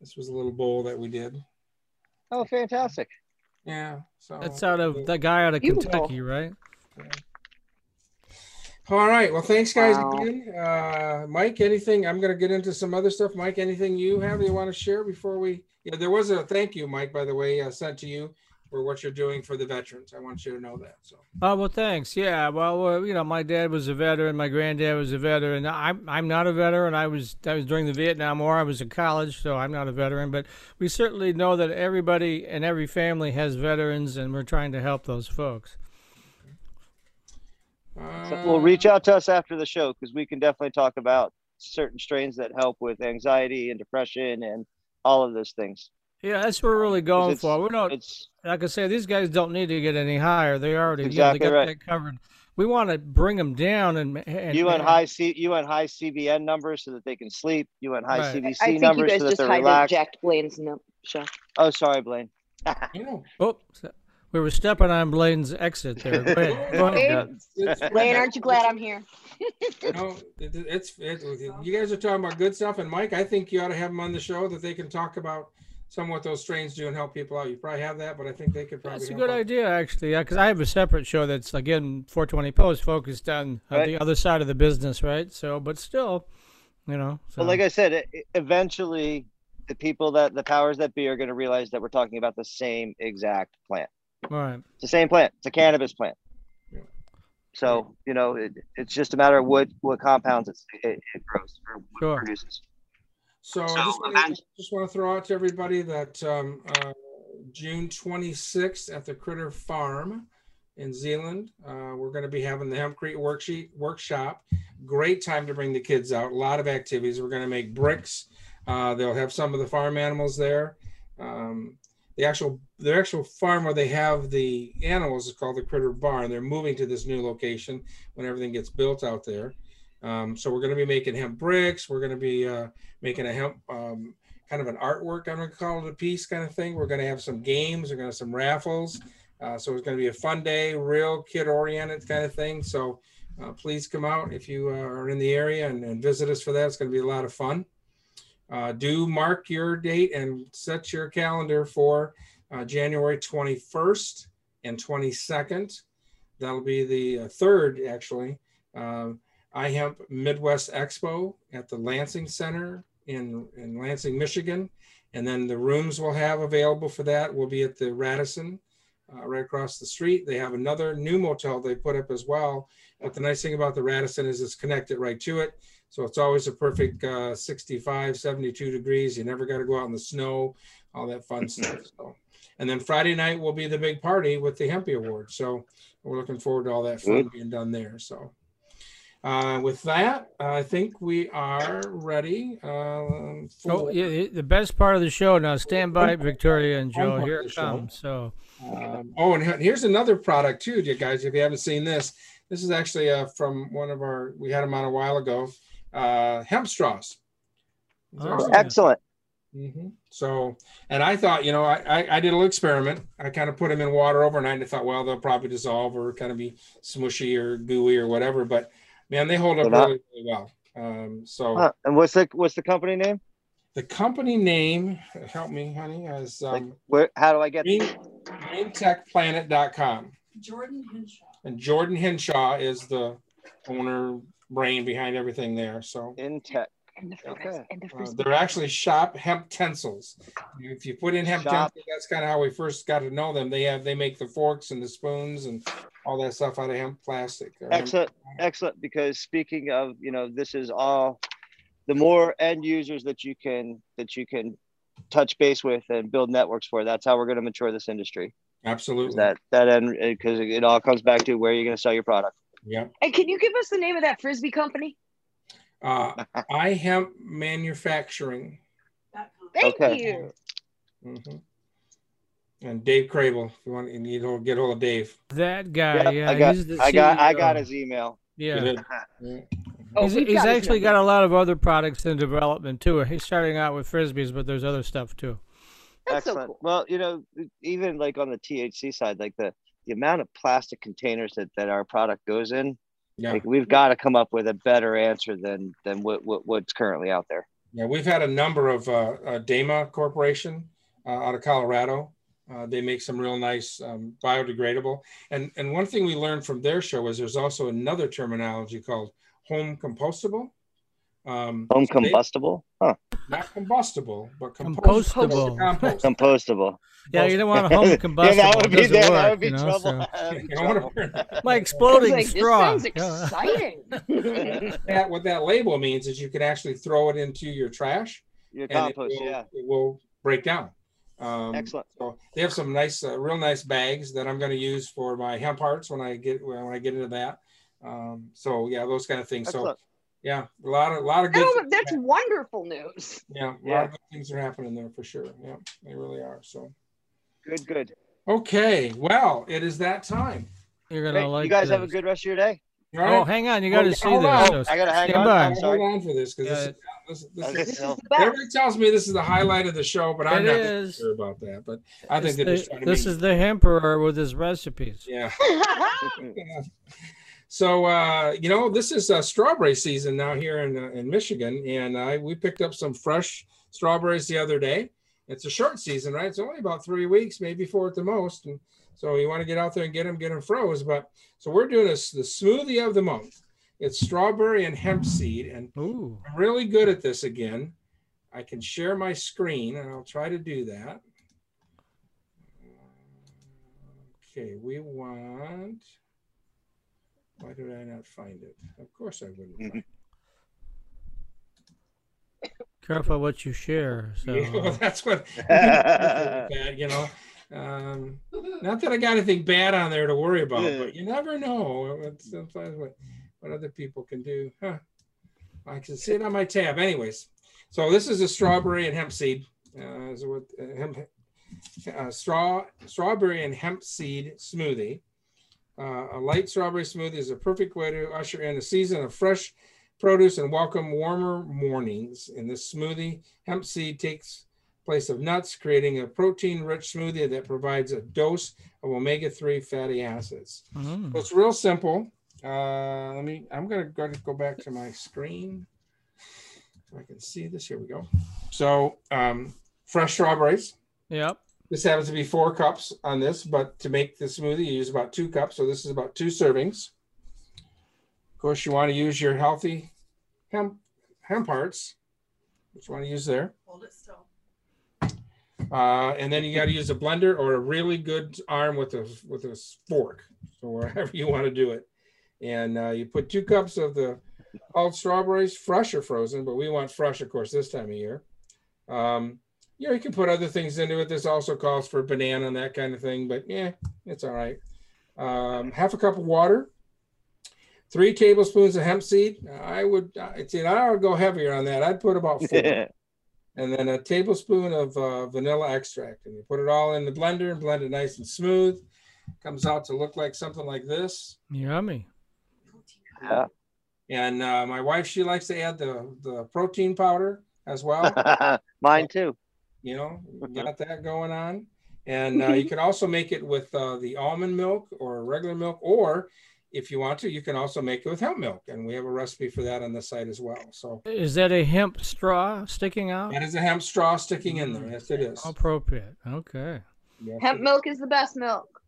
this was a little bowl that we did. Oh, fantastic! Yeah, so that's out of that guy out of Kentucky, right? Yeah. All right. Well, thanks, guys, wow. again. Uh, Mike, anything? I'm going to get into some other stuff. Mike, anything you have you want to share before we? Yeah, there was a thank you, Mike, by the way, uh, sent to you for what you're doing for the veterans. I want you to know that. So. Oh well, thanks. Yeah. Well, uh, you know, my dad was a veteran. My granddad was a veteran. I'm I'm not a veteran. I was I was during the Vietnam War. I was in college, so I'm not a veteran. But we certainly know that everybody and every family has veterans, and we're trying to help those folks. So we'll reach out to us after the show because we can definitely talk about certain strains that help with anxiety and depression and all of those things. Yeah, that's what we're really going for. We're not, it's, like I say, these guys don't need to get any higher. They already exactly you know, they got right. that covered. We want to bring them down and, and you want uh, high C, you want high CBN numbers so that they can sleep. You want high right. CBC I think numbers you guys so that just they're relaxed. Blain's no, show. Oh, sorry, Blain. Oh, Oops. We were stepping on Blain's exit there. Go ahead. Go ahead. Blain, aren't you glad I'm here? you know, it, it's it, you guys are talking about good stuff, and Mike, I think you ought to have them on the show that they can talk about some what those strains do and help people out. You probably have that, but I think they could probably. That's a help good out. idea, actually. Yeah, because I have a separate show that's again 420 Post focused on uh, Right. the other side of the business, right? So, but still, you know. So. But like I said, it, it- eventually, the people that the powers that be are going to realize that we're talking about the same exact plant. All right. It's the same plant. It's a cannabis plant. So you know, it, it's just a matter of what what compounds it's, it, it grows or what Sure. it produces. So, I just want to just want to throw out to everybody that um, uh, June 26th at the Critter Farm in Zeeland, uh, we're going to be having the hempcrete worksheet workshop. Great time to bring the kids out. A lot of activities. We're going to make bricks. Uh, they'll have some of the farm animals there. Um, the actual the actual farm where they have the animals is called the Critter Barn. They're moving to this new location when everything gets built out there. Um, so we're going to be making hemp bricks. We're going to be uh, making a hemp um, kind of an artwork. I'm going to call it a piece kind of thing. We're going to have some games. We're going to have some raffles. Uh, so it's going to be a fun day, real kid oriented kind of thing. So uh, please come out if you uh, are in the area and, and visit us for that. It's going to be a lot of fun. Uh, do mark your date and set your calendar for uh, January 21st and 22nd. That'll be the uh, third, actually. Um, iHemp Midwest Expo at the Lansing Center in, in Lansing, Michigan. And then the rooms we'll have available for that will be at the Radisson uh, right across the street. They have another new motel they put up as well. But the nice thing about the Radisson is it's connected right to it. So it's always a perfect uh, 65, 72 degrees. You never got to go out in the snow, all that fun stuff. So, and then Friday night will be the big party with the Hempy Award. So we're looking forward to all that fun being done there. So uh, with that, I think we are ready. Um, for, Oh, yeah, the best part of the show now. Stand by, Victoria and Joe. Here the it comes. So, Um, oh, and here's another product too, you guys. If you haven't seen this, this is actually uh, from one of our. We had them on a while ago. Uh, hemp straws. Oh. Excellent. Mhm. So, and I thought, you know, I, I, I did a little experiment. I kind of put them in water overnight and I thought, well, they'll probably dissolve or kind of be smushy or gooey or whatever. But man, they hold up really, really well. Um, so Huh. And what's the what's the company name? the company name, help me, honey, is Like, um, where? How do I get? green, greentechplanet.com. Jordan Henshaw. And Jordan Henshaw is the owner brain behind everything there. So In tech. And the Okay. frizz- and the uh, frizz- they're actually shop hemp tensils. If you put in hemp Shop. tensils, that's kind of how we first got to know them. They have they make the forks and the spoons and all that stuff out of hemp plastic. or hemp- Excellent. Excellent. Because speaking of, you know, this is all. The more end users that you can that you can touch base with and build networks for, that's how we're going to mature this industry. Absolutely. that that end because it all comes back to where you're going to sell your product. Yeah. Hey, can you give us the name of that frisbee company? Uh, I hemp manufacturing. Thank Okay. you. Mhm. And Dave Crabill, if you want, you need to get hold of Dave. that guy, Yep, yeah, I got he's the I got I got his email. Yeah. Yeah. Oh, he's he's got actually got a lot of other products in development too. He's starting out with frisbees, but there's other stuff too. That's so Excellent. cool. Well, you know, even like on the THC side, like the the amount of plastic containers that that our product goes in, Yeah. like we've got to come up with a better answer than than what, what what's currently out there. Yeah, we've had a number of uh, uh, Dama Corporation uh, out of Colorado. Uh, they make some real nice um, biodegradable. And and one thing we learned from their show is there's also another terminology called home compostable. Um, Home so they- combustible, huh? not combustible, but compostable. Compostable. Compostable. Yeah, you don't want a home yeah, combustible. that would it be that, work, that would be you know, trouble. so- That'd be You don't wanna trouble. burn. My exploding like, straw. This sounds exciting. That, what that label means is you can actually throw it into your trash Your and it compost, will, yeah. it will break down. Um, Excellent. So they have some nice, uh, real nice bags that I'm going to use for my hemp hearts when I get when I get into that. Um, so yeah, those kind of things. So Excellent. Yeah, a lot of a lot of good. Oh, that's are- wonderful news. yeah, a lot of good things are happening there for sure. Yeah, they really are. So Good, good. okay, well, it is that time. You're gonna Great. like. you guys have a good rest of your day. All Oh, hang on, you got to Hold- see hold this. on. so I gotta hang stand on. by. I'm sorry. Hold on for this because Yeah, this is this, this is, everybody tells me this is the highlight of the show, but I'm it not is. sure about that. But I think the, this is the Hemperor with his recipes. Yeah. yeah. So uh, you know, this is uh, strawberry season now here in uh, in Michigan, and uh, we picked up some fresh strawberries the other day. It's a short season, right? It's only about three weeks, maybe four at the most, and so you want to get out there and get them, get them froze. But so we're doing this the smoothie of the month. It's strawberry and hemp seed, and Ooh. I'm really good at this again. I can share my screen, and I'll try to do that. Okay, we want. Why did I not find it? Of course I wouldn't find it. Careful what you share. So yeah, well, that's what you know. Um, not that I got anything bad on there to worry about, but you never know. Sometimes what, what other people can do. Huh. I can see it on my tab. Anyways, so this is a strawberry and hemp seed. Uh, so what, uh, hemp, uh, straw, strawberry and hemp seed smoothie. Uh, a light strawberry smoothie is a perfect way to usher in a season of fresh produce and welcome warmer mornings. In this smoothie, hemp seed takes place of nuts, creating a protein-rich smoothie that provides a dose of omega-3 fatty acids. Mm. So it's real simple. Uh, let me. I'm gonna go, go back to my screen. So I can see this. Here we go. So um, fresh strawberries. Yep. This happens to be four cups on this, but to make the smoothie, you use about two cups. So this is about two servings. Of course, you want to use your healthy hemp hemp hearts, which you want to use there. Hold it still. Uh, and then you got to use a blender or a really good arm with a with a fork, so wherever you want to do it. And uh, you put two cups of the old strawberries, fresh or frozen, but we want fresh, of course, this time of year. Um, you know, you can put other things into it. This also calls for banana and that kind of thing, but yeah, it's all right. Um, half a cup of water, three tablespoons of hemp seed. I would, I'd say I would go heavier on that. I'd put about four. and then a tablespoon of uh, vanilla extract. And you put it all in the blender and blend it nice and smooth. Comes out to look like something like this. Yummy. Yeah. And uh, my wife, she likes to add the, the protein powder as well. Mine too. You know, got that going on. And uh, you can also make it with uh, the almond milk or regular milk, or if you want to, you can also make it with hemp milk. And we have a recipe for that on the site as well. So is that a hemp straw sticking out? That is a hemp straw sticking in there. Yes, it is. Appropriate. Okay. Yes, hemp milk is the best milk.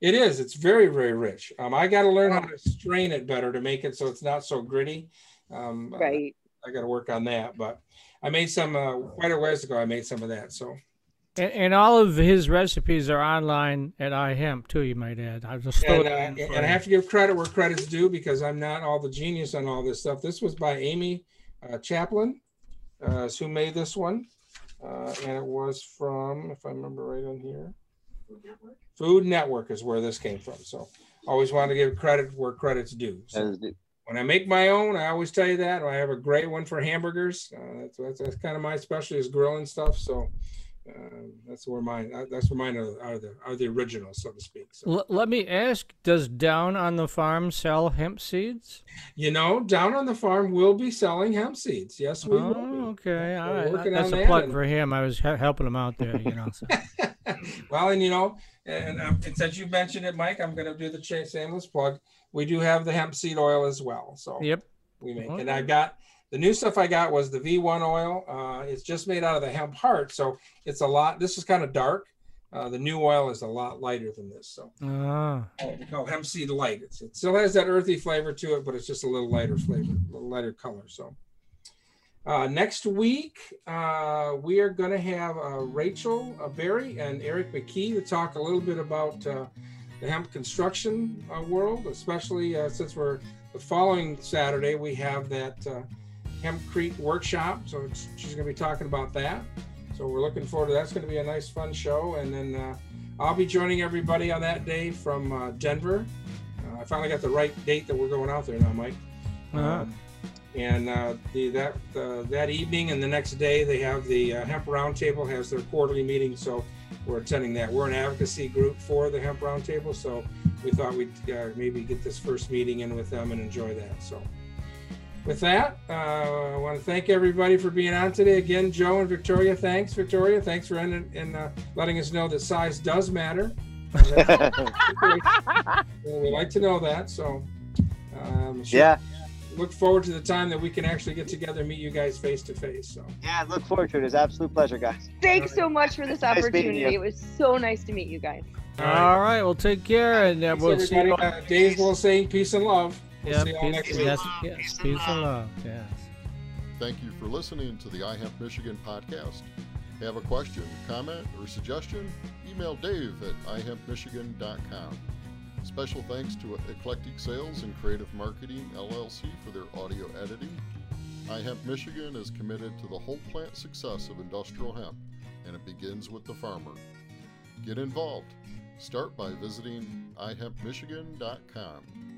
It is. It's very, very rich. Um, I got to learn how to strain it better to make it so it's not so gritty. Um, right. I, I got to work on that, but I made some uh, quite a ways ago. I made some of that. So. And, and, all of his recipes are online at iHemp too. You might add. I just and, uh, and I have to give credit where credit's due because I'm not all the genius on all this stuff. This was by Amy uh, Chaplin, uh, who made this one, uh, and it was from, if I remember right on here, Food Network. Food Network is where this came from. So always want to give credit where credit's due. So when I make my own, I always tell you that I have a great one for hamburgers. Uh, that's, that's, that's kind of my specialty is grilling stuff. So uh, that's where mine. Uh, that's where mine are, are, the are the originals, so to speak. So. L- let me ask: Does Down on the Farm sell hemp seeds? You know, Down on the Farm will be selling hemp seeds. Yes, we oh, will. Okay, all right. That's a that plug and... for him. I was helping him out there. You know. So. well, and you know, and, um, and since you mentioned it, Mike, I'm going to do the shameless plug we do have the hemp seed oil as well. So yep, we make. Okay. And I got the new stuff I got was the V1 oil. Uh, it's just made out of the hemp heart, so it's a lot. This is kind of dark. Uh, the new oil is a lot lighter than this. So ah. we call hemp seed light. It's, it still has that earthy flavor to it, but it's just a little lighter flavor, a little lighter color. So uh, next week, uh, we are going to have uh, Rachel uh, Berry and Eric McKee to talk a little bit about uh, the hemp construction uh, world, especially uh, since we're the following Saturday we have that uh, hempcrete workshop. So she's going to be talking about that. So we're looking forward to that. It's going to be a nice, fun show. And then uh, I'll be joining everybody on that day from uh, Denver. Uh, I finally got the right date that we're going out there now, Mike. Uh-huh. Um, and the that that evening and the next day they have the hemp roundtable has their quarterly meeting. So we're attending that. We're an advocacy group for the Hemp Roundtable, so we thought we'd uh, maybe get this first meeting in with them and enjoy that. So with that, uh, I want to thank everybody for being on today. Again, Joe and Victoria, thanks. Victoria, thanks for in, in uh, letting us know that size does matter. we like to know that. So, um, sure. yeah. Look forward to the time that we can actually get together and meet you guys face to face. So yeah, look forward to it. It's absolute pleasure, guys. Thanks so much for this nice opportunity. It was so nice to meet you guys. All right, All right well, take care, and uh, we'll see you. Uh, Days will say peace and love. We'll yeah, peace, yes, yes, peace and love. Yes. Thank you for listening to the iHemp Michigan podcast. Have a question, comment, or suggestion? Email Dave at ihempmichigan.com. Special thanks to Eclectic Sales and Creative Marketing LLC for their audio editing. iHemp Michigan is committed to the whole plant success of industrial hemp, and it begins with the farmer. Get involved. Start by visiting ihempmichigan.com.